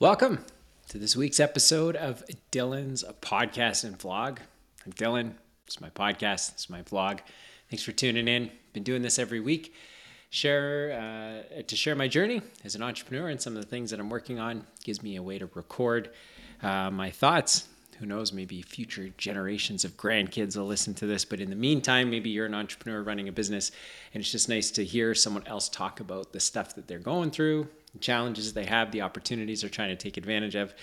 Welcome to this week's episode of Dylan's podcast and vlog. I'm Dylan. It's my podcast. It's my vlog. Thanks for tuning in. Been doing this every week. Share uh, to share my journey as an entrepreneur and some of the things that I'm working on. Gives me a way to record uh, my thoughts. Who knows? Maybe future generations of grandkids will listen to this. But in the meantime, maybe you're an entrepreneur running a business, and it's just nice to hear someone else talk about the stuff that they're going through, challenges they have, the opportunities they're trying to take advantage of,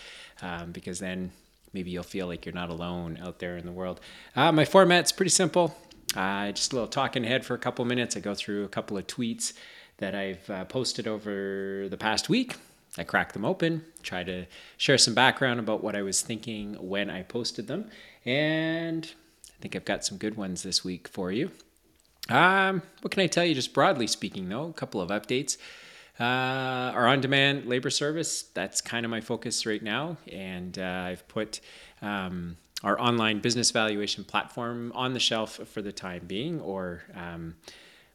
um, because then maybe you'll feel like you're not alone out there in the world. Uh, my format's pretty simple. Uh, just a little talking ahead for a couple minutes. I go through a couple of tweets that I've uh, posted over the past week. I crack them open, try to share some background about what I was thinking when I posted them, and I think I've got some good ones this week for you. Um, what can I tell you, just broadly speaking, though? A couple of updates. Uh, our on demand labor service, that's kind of my focus right now. And uh, I've put um, our online business valuation platform on the shelf for the time being, or um,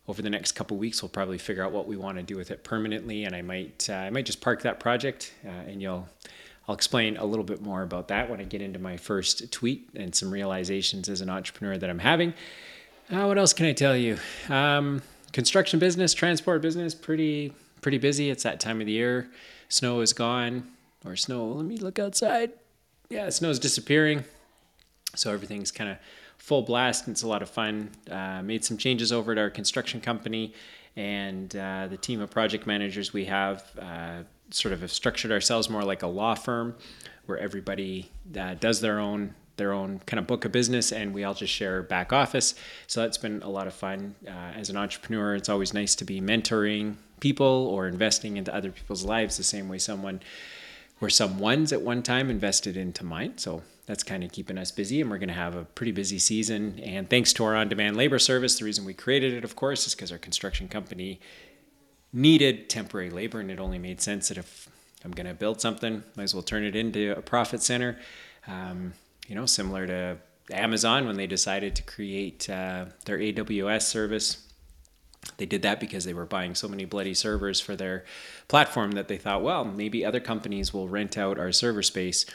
over the next couple weeks, we'll probably figure out what we want to do with it permanently. And I might, uh, I might just park that project uh, and you'll, I'll explain a little bit more about that when I get into my first tweet and some realizations as an entrepreneur that I'm having. Uh, what else can I tell you? Um, construction business, transport business, pretty pretty busy. It's that time of the year. Snow is gone, or snow. Let me look outside. Yeah, snow is disappearing. So everything's kind of full blast, and it's a lot of fun. Uh, made some changes over at our construction company, and uh, the team of project managers we have uh, sort of have structured ourselves more like a law firm, where everybody uh, does their own their own kind of book of business and we all just share back office so that's been a lot of fun uh, as an entrepreneur it's always nice to be mentoring people or investing into other people's lives the same way someone or someone's at one time invested into mine. So that's kind of keeping us busy, and we're going to have a pretty busy season. And thanks to our on demand labor service, the reason we created it, of course, is because our construction company needed temporary labor, and it only made sense that if I'm going to build something, might as well turn it into a profit center. Um, you know, similar to Amazon when they decided to create uh, their AWS service they did that because they were buying so many bloody servers for their platform that they thought, well, maybe other companies will rent out our server space.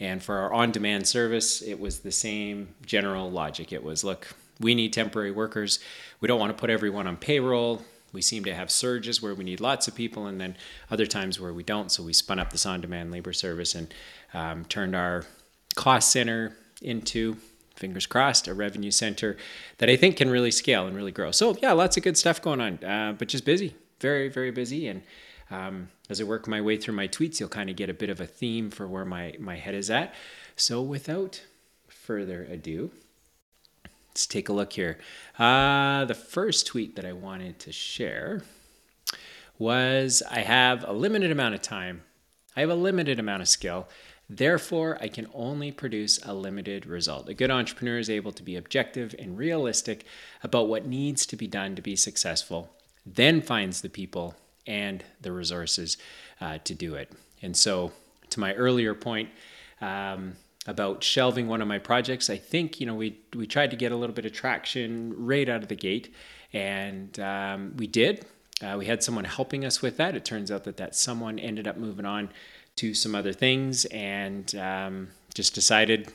And for our on demand service, it was the same general logic. It was, look, we need temporary workers. We don't want to put everyone on payroll. We seem to have surges where we need lots of people, and then other times where we don't. So we spun up this on demand labor service and um, turned our cost center into fingers crossed, a revenue center that I think can really scale and really grow. So yeah, lots of good stuff going on, uh, but just busy, very very busy. And um, as I work my way through my tweets, you'll kind of get a bit of a theme for where my my head is at. So without further ado, let's take a look here. Uh, the first tweet that I wanted to share was I have a limited amount of time. I have a limited amount of skill Therefore, I can only produce a limited result. A good entrepreneur is able to be objective and realistic about what needs to be done to be successful, then finds the people and the resources uh, to do it. And so, to my earlier point, um, about shelving one of my projects. I think you know we we tried to get a little bit of traction right out of the gate, and um, we did. Uh, we had someone helping us with that. It turns out that that someone ended up moving on to some other things and um, just decided,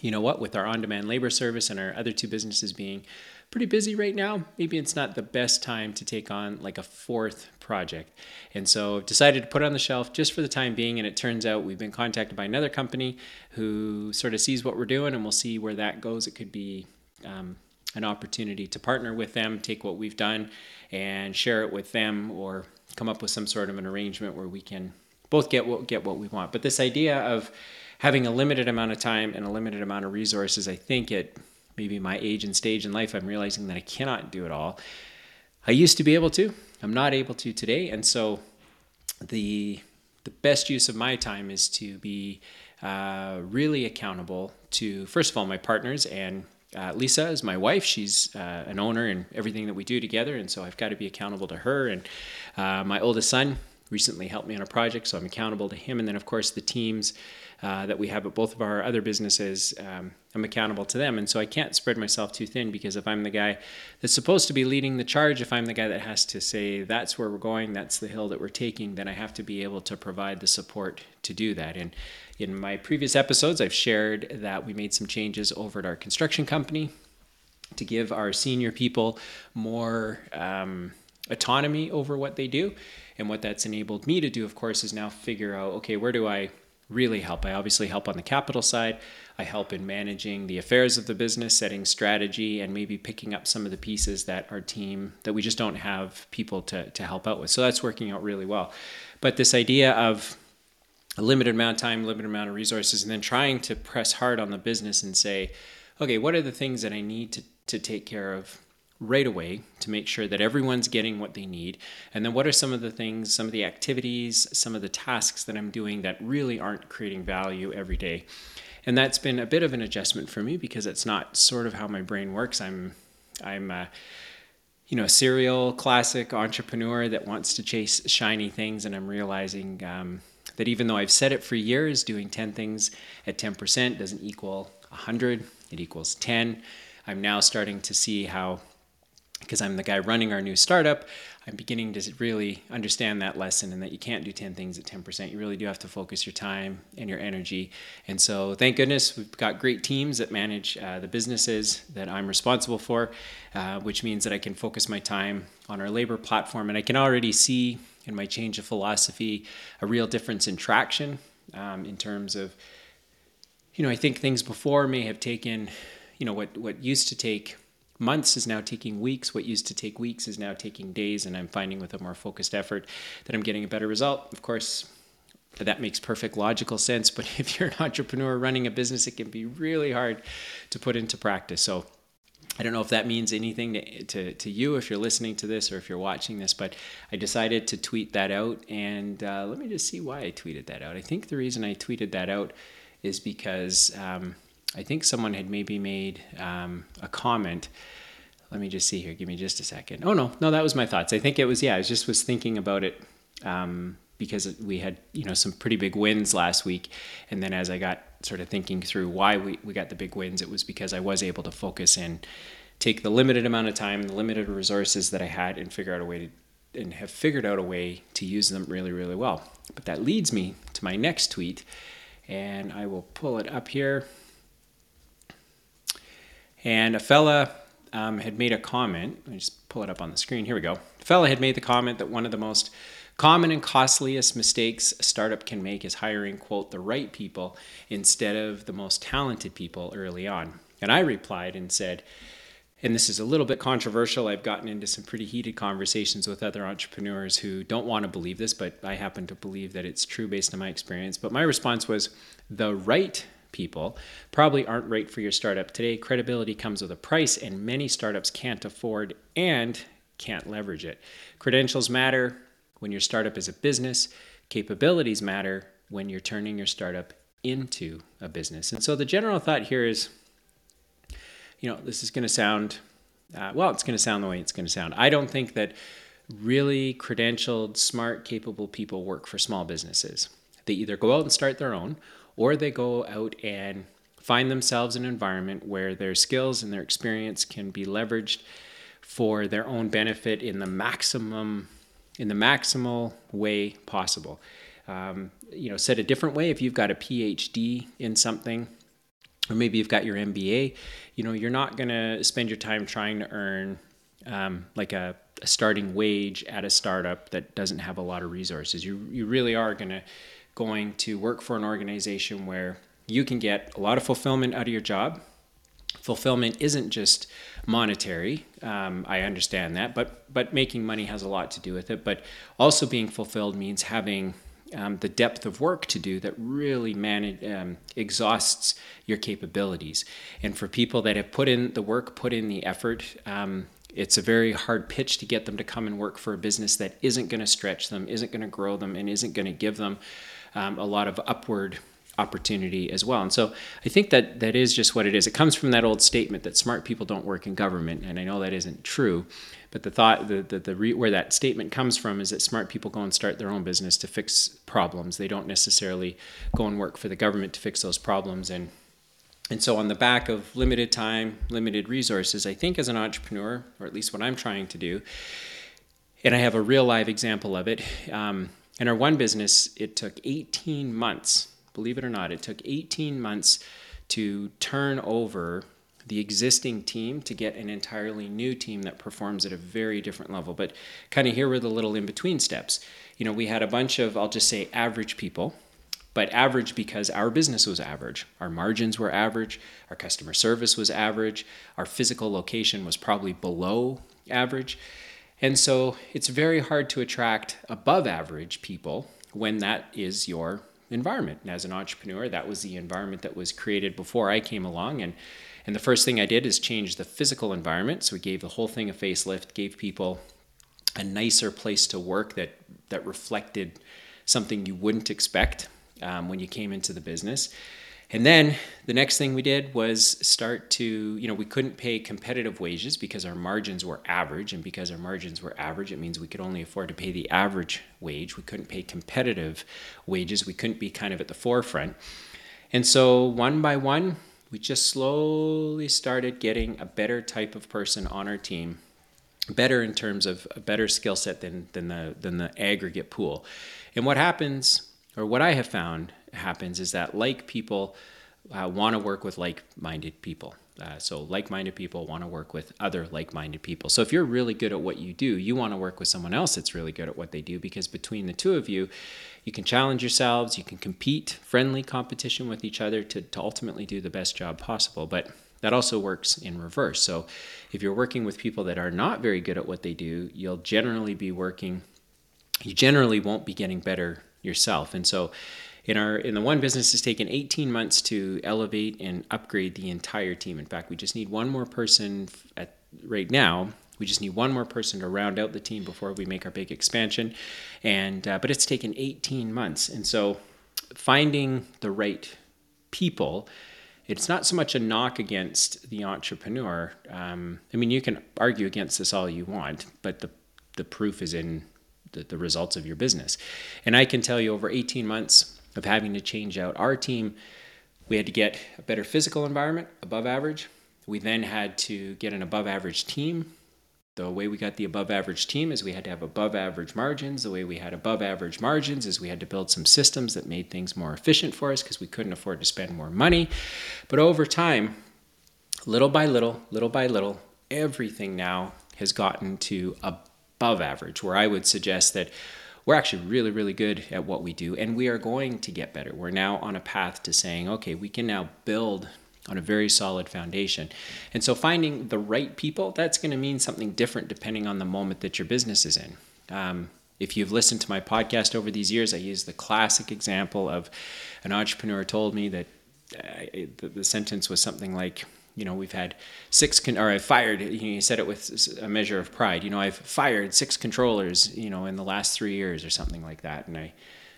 you know what, with our on demand labor service and our other two businesses being pretty busy right now, maybe it's not the best time to take on like a fourth project. And so decided to put on the shelf just for the time being. And it turns out we've been contacted by another company who sort of sees what we're doing and we'll see where that goes. It could be um, an opportunity to partner with them, take what we've done and share it with them or come up with some sort of an arrangement where we can both get what get what we want. But this idea of having a limited amount of time and a limited amount of resources, I think at maybe my age and stage in life, I'm realizing that I cannot do it all. I used to be able to. I'm not able to today, and so the the best use of my time is to be uh, really accountable to first of all my partners and uh, Lisa is my wife. She's uh, an owner in everything that we do together, and so I've got to be accountable to her. And uh, my oldest son, recently helped me on a project, so I'm accountable to him. And then, of course, the teams uh, that we have at both of our other businesses, um, I'm accountable to them. And so I can't spread myself too thin because if I'm the guy that's supposed to be leading the charge, if I'm the guy that has to say, that's where we're going, that's the hill that we're taking, then I have to be able to provide the support to do that. And in my previous episodes, I've shared that we made some changes over at our construction company to give our senior people more um, autonomy over what they do. And what that's enabled me to do, of course, is now figure out okay, where do I really help? I obviously help on the capital side. I help in managing the affairs of the business, setting strategy, and maybe picking up some of the pieces that our team that we just don't have people to, to help out with. So that's working out really well. But this idea of a limited amount of time, limited amount of resources, and then trying to press hard on the business and say, okay, what are the things that I need to, to take care of right away to make sure that everyone's getting what they need? And then what are some of the things, some of the activities, some of the tasks that I'm doing that really aren't creating value every day? And that's been a bit of an adjustment for me because it's not sort of how my brain works. I'm, I'm, uh, you know, a serial classic entrepreneur that wants to chase shiny things, and I'm realizing um, that even though I've said it for years, doing 10 things at 10% doesn't equal 100, it equals 10. I'm now starting to see how because I'm the guy running our new startup, I'm beginning to really understand that lesson and that you can't do 10 things at 10%. You really do have to focus your time and your energy. And so, thank goodness, we've got great teams that manage uh, the businesses that I'm responsible for, uh, which means that I can focus my time on our labor platform. And I can already see in my change of philosophy a real difference in traction um, in terms of, you know, I think things before may have taken, you know, what, what used to take months is now taking weeks. What used to take weeks is now taking days. And I'm finding with a more focused effort that I'm getting a better result. Of course, that makes perfect logical sense. But if you're an entrepreneur running a business, it can be really hard to put into practice. So I don't know if that means anything to, to, to, you if you're listening to this or if you're watching this, but I decided to tweet that out. And uh, let me just see why I tweeted that out. I think the reason I tweeted that out is because um, I think someone had maybe made um, a comment. Let me just see here. Give me just a second. Oh no, no, that was my thoughts. I think it was yeah. I just was thinking about it um, because we had you know some pretty big wins last week, and then as I got sort of thinking through why we, we got the big wins, it was because I was able to focus and take the limited amount of time, the limited resources that I had, and figure out a way to and have figured out a way to use them really really well. But that leads me to my next tweet, and I will pull it up here. And a fella um, had made a comment. Let me just pull it up on the screen. Here we go. A fella had made the comment that one of the most common and costliest mistakes a startup can make is hiring, quote, the right people instead of the most talented people early on. And I replied and said, and this is a little bit controversial. I've gotten into some pretty heated conversations with other entrepreneurs who don't want to believe this, but I happen to believe that it's true based on my experience. But my response was the right people probably aren't right for your startup. Today, credibility comes with a price, and many startups can't afford and can't leverage it. Credentials matter when your startup is a business, capabilities matter when you're turning your startup into a business. And so the general thought here is you know, this is going to sound, uh, well, it's going to sound the way it's going to sound. I don't think that really credentialed, smart, capable people work for small businesses. They either go out and start their own or they go out and find themselves an environment where their skills and their experience can be leveraged for their own benefit in the maximum in the maximal way possible. Um, you know, said a different way, if you've got a PhD in something, or maybe you've got your MBA, you know, you're not going to spend your time trying to earn um, like a, a, starting wage at a startup that doesn't have a lot of resources. You you really are going to going to work for an organization where you can get a lot of fulfillment out of your job. Fulfillment isn't just monetary. Um, I understand that, but but making money has a lot to do with it. But also being fulfilled means having um, the depth of work to do that really manage, um, exhausts your capabilities. And for people that have put in the work, put in the effort, um, it's a very hard pitch to get them to come and work for a business that isn't going to stretch them, isn't going to grow them, and isn't going to give them um, a lot of upward opportunity as well. And so I think that that is just what it is. It comes from that old statement that smart people don't work in government, and I know that isn't true. But the thought, the, the, the re, where that statement comes from is that smart people go and start their own business to fix problems. They don't necessarily go and work for the government to fix those problems. And and so, on the back of limited time, limited resources, I think as an entrepreneur, or at least what I'm trying to do, and I have a real live example of it. Um, in our one business, it took 18 months, believe it or not, it took 18 months to turn over the existing team to get an entirely new team that performs at a very different level. But kind of here were the little in between steps. You know, we had a bunch of, I'll just say, average people but average because our business was average. Our margins were average, our customer service was average, our physical location was probably below average. And so it's very hard to attract above average people when that is your environment. And as an entrepreneur, that was the environment that was created before I came along. And, and the first thing I did is change the physical environment. So we gave the whole thing a facelift, gave people a nicer place to work that, that reflected something you wouldn't expect um, when you came into the business. And then the next thing we did was start to, you know, we couldn't pay competitive wages because our margins were average. And because our margins were average, it means we could only afford to pay the average wage. We couldn't pay competitive wages. We couldn't be kind of at the forefront. And so one by one, we just slowly started getting a better type of person on our team better in terms of a better skill set than, than the than the aggregate pool. And what happens or what I have found happens is that like people uh, want to work with like-minded people. Uh, so like-minded people want to work with other like-minded people. So if you're really good at what you do, you want to work with someone else that's really good at what they do because between the two of you, you can challenge yourselves, you can compete, friendly competition with each other to, to ultimately do the best job possible. But that also works in reverse. So if you're working with people that are not very good at what they do, you'll generally be working you generally won't be getting better yourself. And so in our in the one business it's taken 18 months to elevate and upgrade the entire team. In fact, we just need one more person at right now. We just need one more person to round out the team before we make our big expansion. And uh, but it's taken 18 months. And so finding the right people it's not so much a knock against the entrepreneur. Um, I mean, you can argue against this all you want, but the the proof is in the, the results of your business. And I can tell you over 18 months of having to change out our team, we had to get a better physical environment, above average. We then had to get an above average team. The way we got the above average team is we had to have above average margins. The way we had above average margins is we had to build some systems that made things more efficient for us because we couldn't afford to spend more money. But over time, little by little, little by little, everything now has gotten to above average, where I would suggest that we're actually really, really good at what we do and we are going to get better. We're now on a path to saying, okay, we can now build on a very solid foundation. And so finding the right people, that's going to mean something different depending on the moment that your business is in. Um, if you've listened to my podcast over these years, I use the classic example of an entrepreneur told me that uh, the, the sentence was something like, you know, we've had six, con- or I've fired, you, know, you said it with a measure of pride, you know, I've fired six controllers, you know, in the last three years or something like that. And I,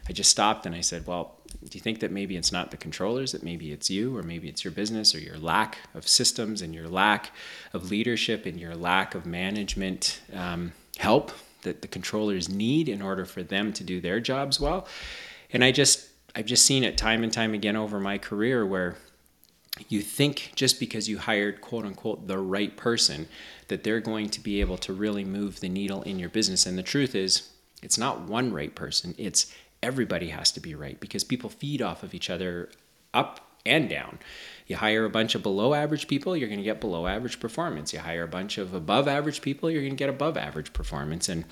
I just stopped and I said, well, do you think that maybe it's not the controllers, that maybe it's you, or maybe it's your business, or your lack of systems and your lack of leadership and your lack of management um, help that the controllers need in order for them to do their jobs well? And I just, I've just seen it time and time again over my career where you think just because you hired quote unquote the right person that they're going to be able to really move the needle in your business. And the truth is it's not one right person. It's everybody has to be right because people feed off of each other up and down. You hire a bunch of below average people you're going to get below average performance. You hire a bunch of above average people you're going to get above average performance. And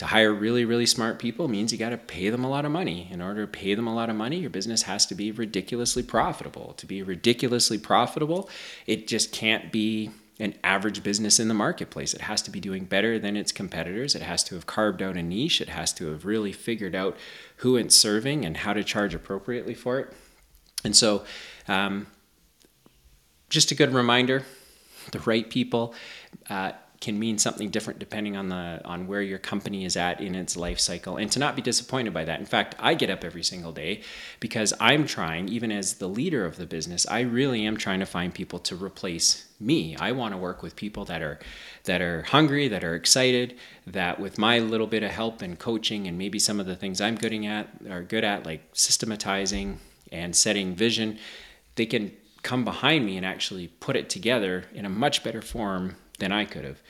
to hire really, really smart people means you got to pay them a lot of money. In order to pay them a lot of money, your business has to be ridiculously profitable. To be ridiculously profitable, it just can't be an average business in the marketplace. It has to be doing better than its competitors. It has to have carved out a niche. It has to have really figured out who it's serving and how to charge appropriately for it. And so, um, just a good reminder the right people. Uh, can mean something different depending on the on where your company is at in its life cycle and to not be disappointed by that. In fact i get up every single day because i'm trying even as the leader of the business i really am trying to find people to replace me. I want to work with people that are that are hungry that are excited that with my little bit of help and coaching and maybe some of the things i'm good at are good at like systematizing and setting vision they can come behind me and actually put it together in a much better form than I could have.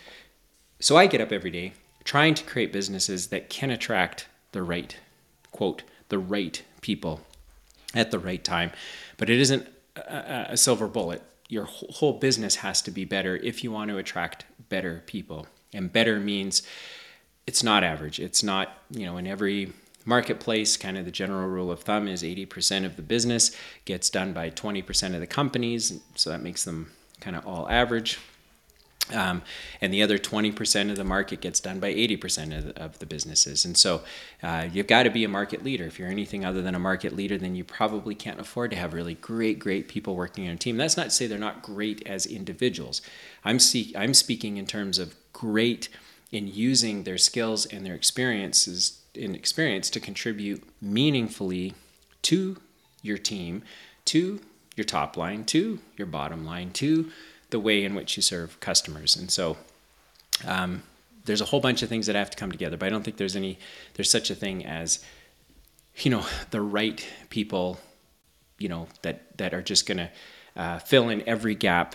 So I get up every day trying to create businesses that can attract the right, quote, the right people at the right time. But it isn't a, a silver bullet. Your whole business has to be better if you want to attract better people. And better means it's not average. It's not, you know, in every marketplace, kind of the general rule of thumb is 80% of the business gets done by 20% of the companies. So that makes them kind of all average. Um, and the other 20% of the market gets done by 80% of the, of the businesses. And so uh, you've got to be a market leader. If you're anything other than a market leader, then you probably can't afford to have really great, great people working on a team. That's not to say they're not great as individuals. I'm, see- I'm speaking in terms of great in using their skills and their experiences in experience to contribute meaningfully to your team, to your top line, to your bottom line, to the way in which you serve customers. And so um, there's a whole bunch of things that have to come together, but I don't think there's any, there's such a thing as, you know, the right people, you know, that, that are just going to uh, fill in every gap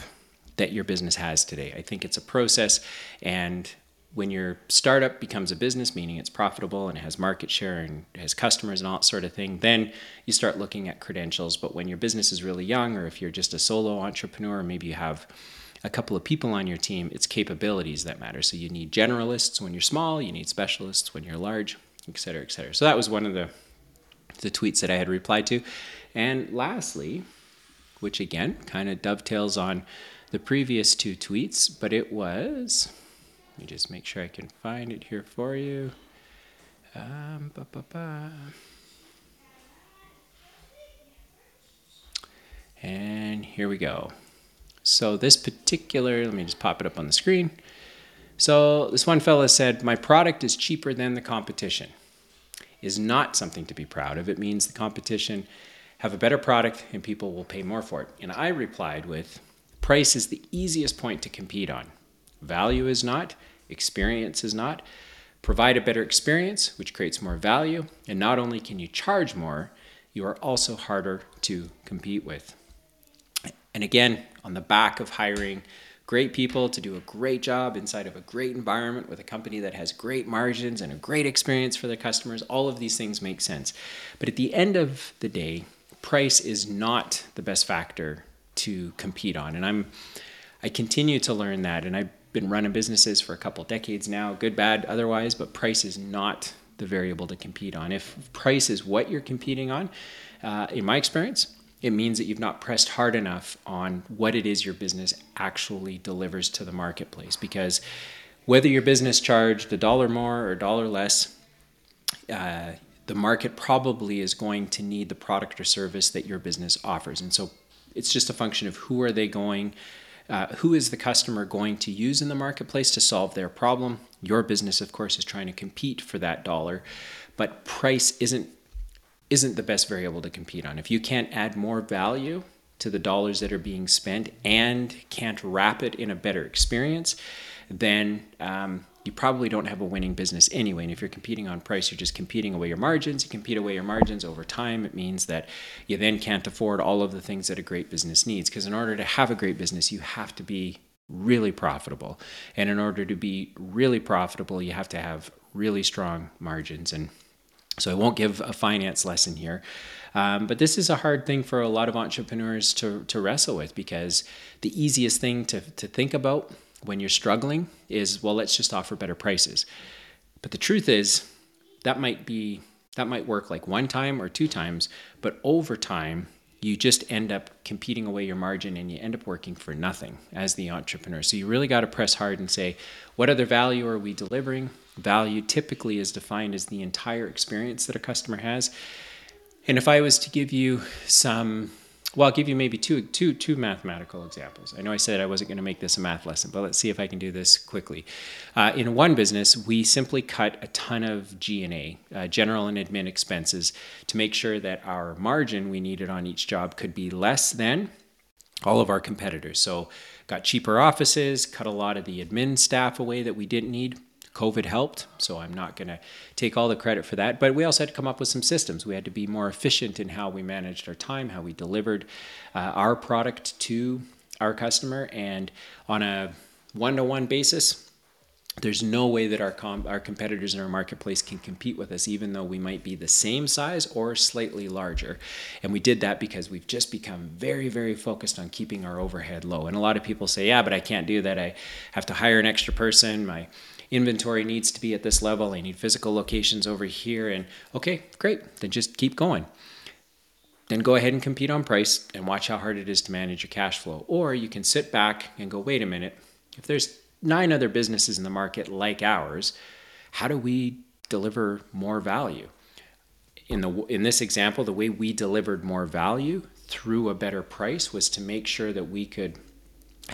that your business has today. I think it's a process and when your startup becomes a business, meaning it's profitable and it has market share and has customers and all that sort of thing, then you start looking at credentials. But when your business is really young, or if you're just a solo entrepreneur, maybe you have a couple of people on your team, it's capabilities that matter. So you need generalists when you're small, you need specialists when you're large, et cetera, et cetera. So that was one of the the tweets that I had replied to. And lastly, which again kind of dovetails on the previous two tweets, but it was let me just make sure I can find it here for you. Um, ba, ba, ba. And here we go. So this particular, let me just pop it up on the screen. So this one fella said, "My product is cheaper than the competition." Is not something to be proud of. It means the competition have a better product and people will pay more for it. And I replied with, "Price is the easiest point to compete on. Value is not, experience is not. Provide a better experience, which creates more value. And not only can you charge more, you are also harder to compete with. And again, on the back of hiring great people to do a great job inside of a great environment with a company that has great margins and a great experience for their customers, all of these things make sense. But at the end of the day, price is not the best factor to compete on. And I'm I continue to learn that and I've been running businesses for a couple decades now, good, bad, otherwise, but price is not the variable to compete on. If price is what you're competing on, uh, in my experience, it means that you've not pressed hard enough on what it is your business actually delivers to the marketplace. Because whether your business charged a dollar more or a dollar less, uh, the market probably is going to need the product or service that your business offers. And so it's just a function of who are they going uh, who is the customer going to use in the marketplace to solve their problem? Your business, of course, is trying to compete for that dollar, but price isn't isn't the best variable to compete on. If you can't add more value to the dollars that are being spent and can't wrap it in a better experience, then um, you probably don't have a winning business anyway. And if you're competing on price, you're just competing away your margins. You compete away your margins over time. It means that you then can't afford all of the things that a great business needs. Because in order to have a great business, you have to be really profitable. And in order to be really profitable, you have to have really strong margins. And so I won't give a finance lesson here. Um, but this is a hard thing for a lot of entrepreneurs to, to wrestle with because the easiest thing to, to think about when you're struggling is well let's just offer better prices. But the truth is that might be that might work like one time or two times but over time you just end up competing away your margin and you end up working for nothing as the entrepreneur. So you really got to press hard and say what other value are we delivering? Value typically is defined as the entire experience that a customer has. And if i was to give you some well, I'll give you maybe two, two, two mathematical examples. I know I said I wasn't going to make this a math lesson, but let's see if I can do this quickly. Uh, in one business, we simply cut a ton of G&A, uh, general and admin expenses, to make sure that our margin we needed on each job could be less than all of our competitors. So, got cheaper offices, cut a lot of the admin staff away that we didn't need. COVID helped, so I'm not going to take all the credit for that. But we also had to come up with some systems. We had to be more efficient in how we managed our time, how we delivered uh, our product to our customer, and on a one-to-one basis. There's no way that our com- our competitors in our marketplace can compete with us, even though we might be the same size or slightly larger. And we did that because we've just become very, very focused on keeping our overhead low. And a lot of people say, "Yeah, but I can't do that. I have to hire an extra person. My inventory needs to be at this level. I need physical locations over here. And okay, great. Then just keep going. Then go ahead and compete on price and watch how hard it is to manage your cash flow. Or you can sit back and go, wait a minute. If there's nine other businesses in the market like ours, how do we deliver more value? In the in this example, the way we delivered more value through a better price was to make sure that we could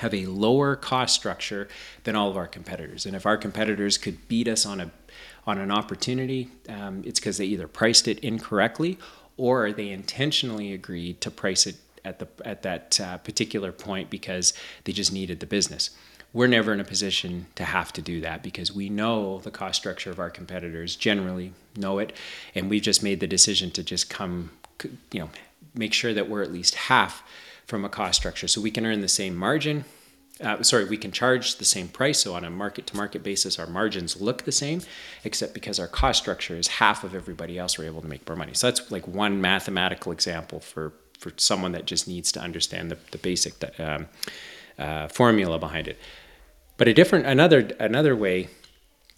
have a lower cost structure than all of our competitors. And if our competitors could beat us on a on an opportunity, um, it's because they either priced it incorrectly or they intentionally agreed to price it at the at that uh, particular point because they just needed the business. We're never in a position to have to do that because we know the cost structure of our competitors generally know it, and we've just made the decision to just come, you know, make sure that we're at least half from a cost structure. So we can earn the same margin. Uh, sorry, we can charge the same price. So on a market to market basis, our margins look the same, except because our cost structure is half of everybody else, we're able to make more money. So that's like one mathematical example for for someone that just needs to understand the, the basic um, uh, formula behind it. But a different another another way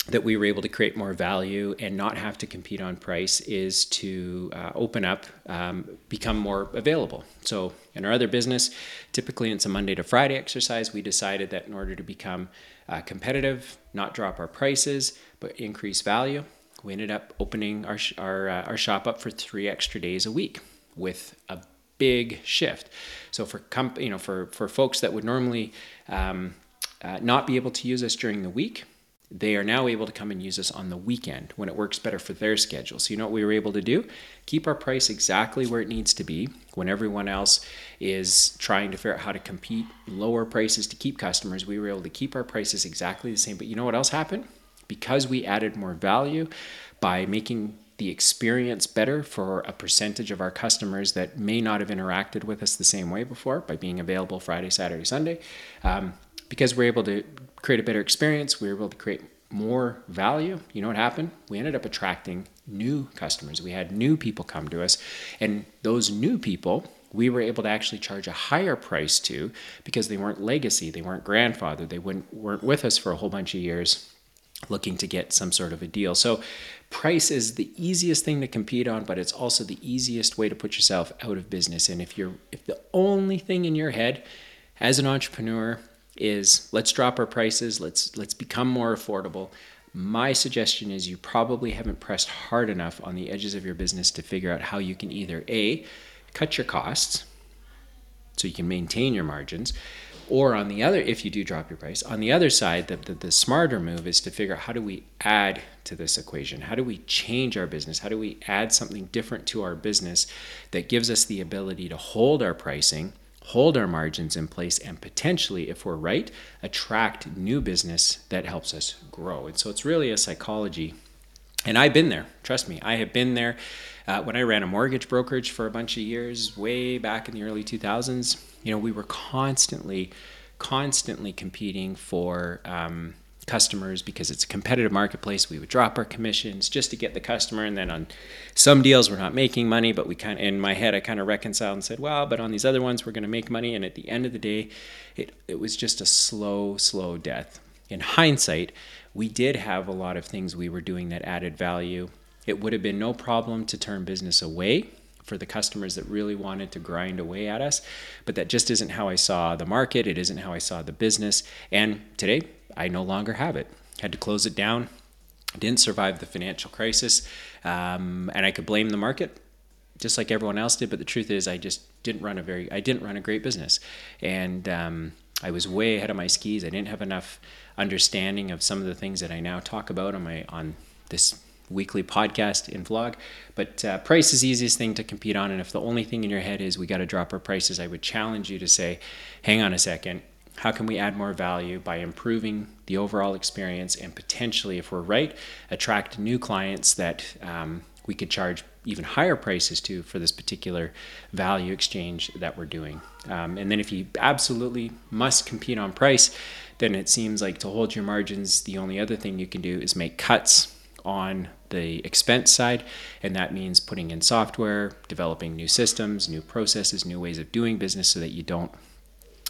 that we were able to create more value and not have to compete on price is to uh, open up, um, become more available. So, in our other business, typically it's a Monday to Friday exercise. We decided that in order to become uh, competitive, not drop our prices, but increase value, we ended up opening our, our, uh, our shop up for three extra days a week with a big shift. So, for, comp- you know, for, for folks that would normally um, uh, not be able to use us during the week, they are now able to come and use us on the weekend when it works better for their schedule. So, you know what we were able to do? Keep our price exactly where it needs to be when everyone else is trying to figure out how to compete, lower prices to keep customers. We were able to keep our prices exactly the same. But you know what else happened? Because we added more value by making the experience better for a percentage of our customers that may not have interacted with us the same way before by being available Friday, Saturday, Sunday. Um, because we're able to create a better experience, we were able to create more value. You know what happened? We ended up attracting new customers. We had new people come to us, and those new people we were able to actually charge a higher price to because they weren't legacy, they weren't grandfather, they weren't, weren't with us for a whole bunch of years looking to get some sort of a deal. So price is the easiest thing to compete on, but it's also the easiest way to put yourself out of business. And if you're if the only thing in your head as an entrepreneur is let's drop our prices, let's let's become more affordable. My suggestion is you probably haven't pressed hard enough on the edges of your business to figure out how you can either A, cut your costs so you can maintain your margins, or on the other, if you do drop your price, on the other side, the, the, the, smarter move is to figure out how do we add to this equation? How do we change our business? How do we add something different to our business that gives us the ability to hold our pricing hold our margins in place, and potentially, if we're right, attract new business that helps us grow. And so it's really a psychology. And I've been there, trust me, I have been there. Uh, when I ran a mortgage brokerage for a bunch of years, way back in the early 2000s, you know, we were constantly, constantly competing for um, customers because it's a competitive marketplace. We would drop our commissions just to get the customer, and then on some deals we're not making money, but we kind of in my head I kind of reconciled and said, well, but on these other ones we're going to make money. And at the end of the day, it it was just a slow, slow death. In hindsight, we did have a lot of things we were doing that added value. It would have been no problem to turn business away for the customers that really wanted to grind away at us. But that just isn't how I saw the market. It isn't how I saw the business. And today, I no longer have it. Had to close it down. Didn't survive the financial crisis, um, and I could blame the market. just like everyone else did. But the truth is, I just didn't run a very, I didn't run a great business, and um, I was way ahead of my skis. I didn't have enough understanding of some of the things that I now talk about on my on this weekly podcast and vlog. But uh, price is the easiest thing to compete on. And if the only thing in your head is we got to drop our prices, I would challenge you to say, hang on a second. How can we add more value by improving the overall experience and potentially, if we're right, attract new clients that um, we could charge even higher prices to for this particular value exchange that we're doing? Um, and then, if you absolutely must compete on price, then it seems like to hold your margins, the only other thing you can do is make cuts on the expense side, and that means putting in software, developing new systems, new processes, new ways of doing business so that you don't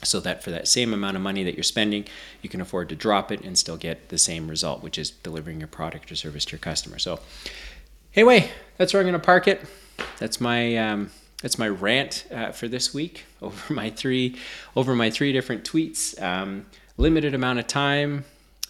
so that for that same amount of money that you're spending, you can afford to drop it and still get the same result, which is delivering your product or service to your customer. So, anyway, that's where I'm going to park it. That's my um, that's my rant uh, for this week over my three over my three different tweets. Um, limited amount of time,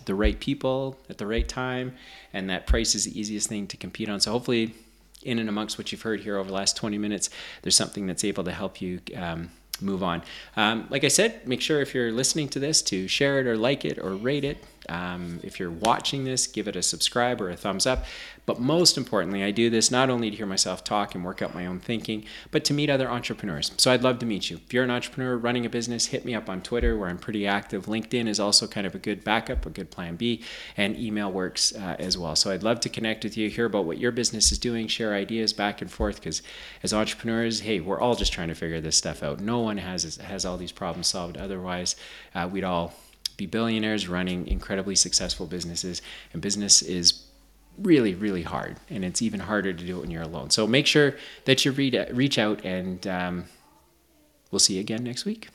the right people at the right time, and that price is the easiest thing to compete on. So hopefully, in and amongst what you've heard here over the last 20 minutes, there's something that's able to help you. Um, move on. Um, like I said, make sure if you're listening to this to share it or like it or rate it. Um, if you're watching this, give it a subscribe or a thumbs up. But most importantly, I do this not only to hear myself talk and work out my own thinking, but to meet other entrepreneurs. So I'd love to meet you. If you're an entrepreneur running a business, hit me up on Twitter where I'm pretty active. LinkedIn is also kind of a good backup, a good plan B, and email works uh, as well. So I'd love to connect with you, hear about what your business is doing, share ideas back and forth because as entrepreneurs, hey, we're all just trying to figure this stuff out. No one has has all these problems solved. Otherwise, uh, we'd all be billionaires running incredibly successful businesses, and business is really, really hard, and it's even harder to do it when you're alone. So make sure that you read, reach out, and um, we'll see you again next week.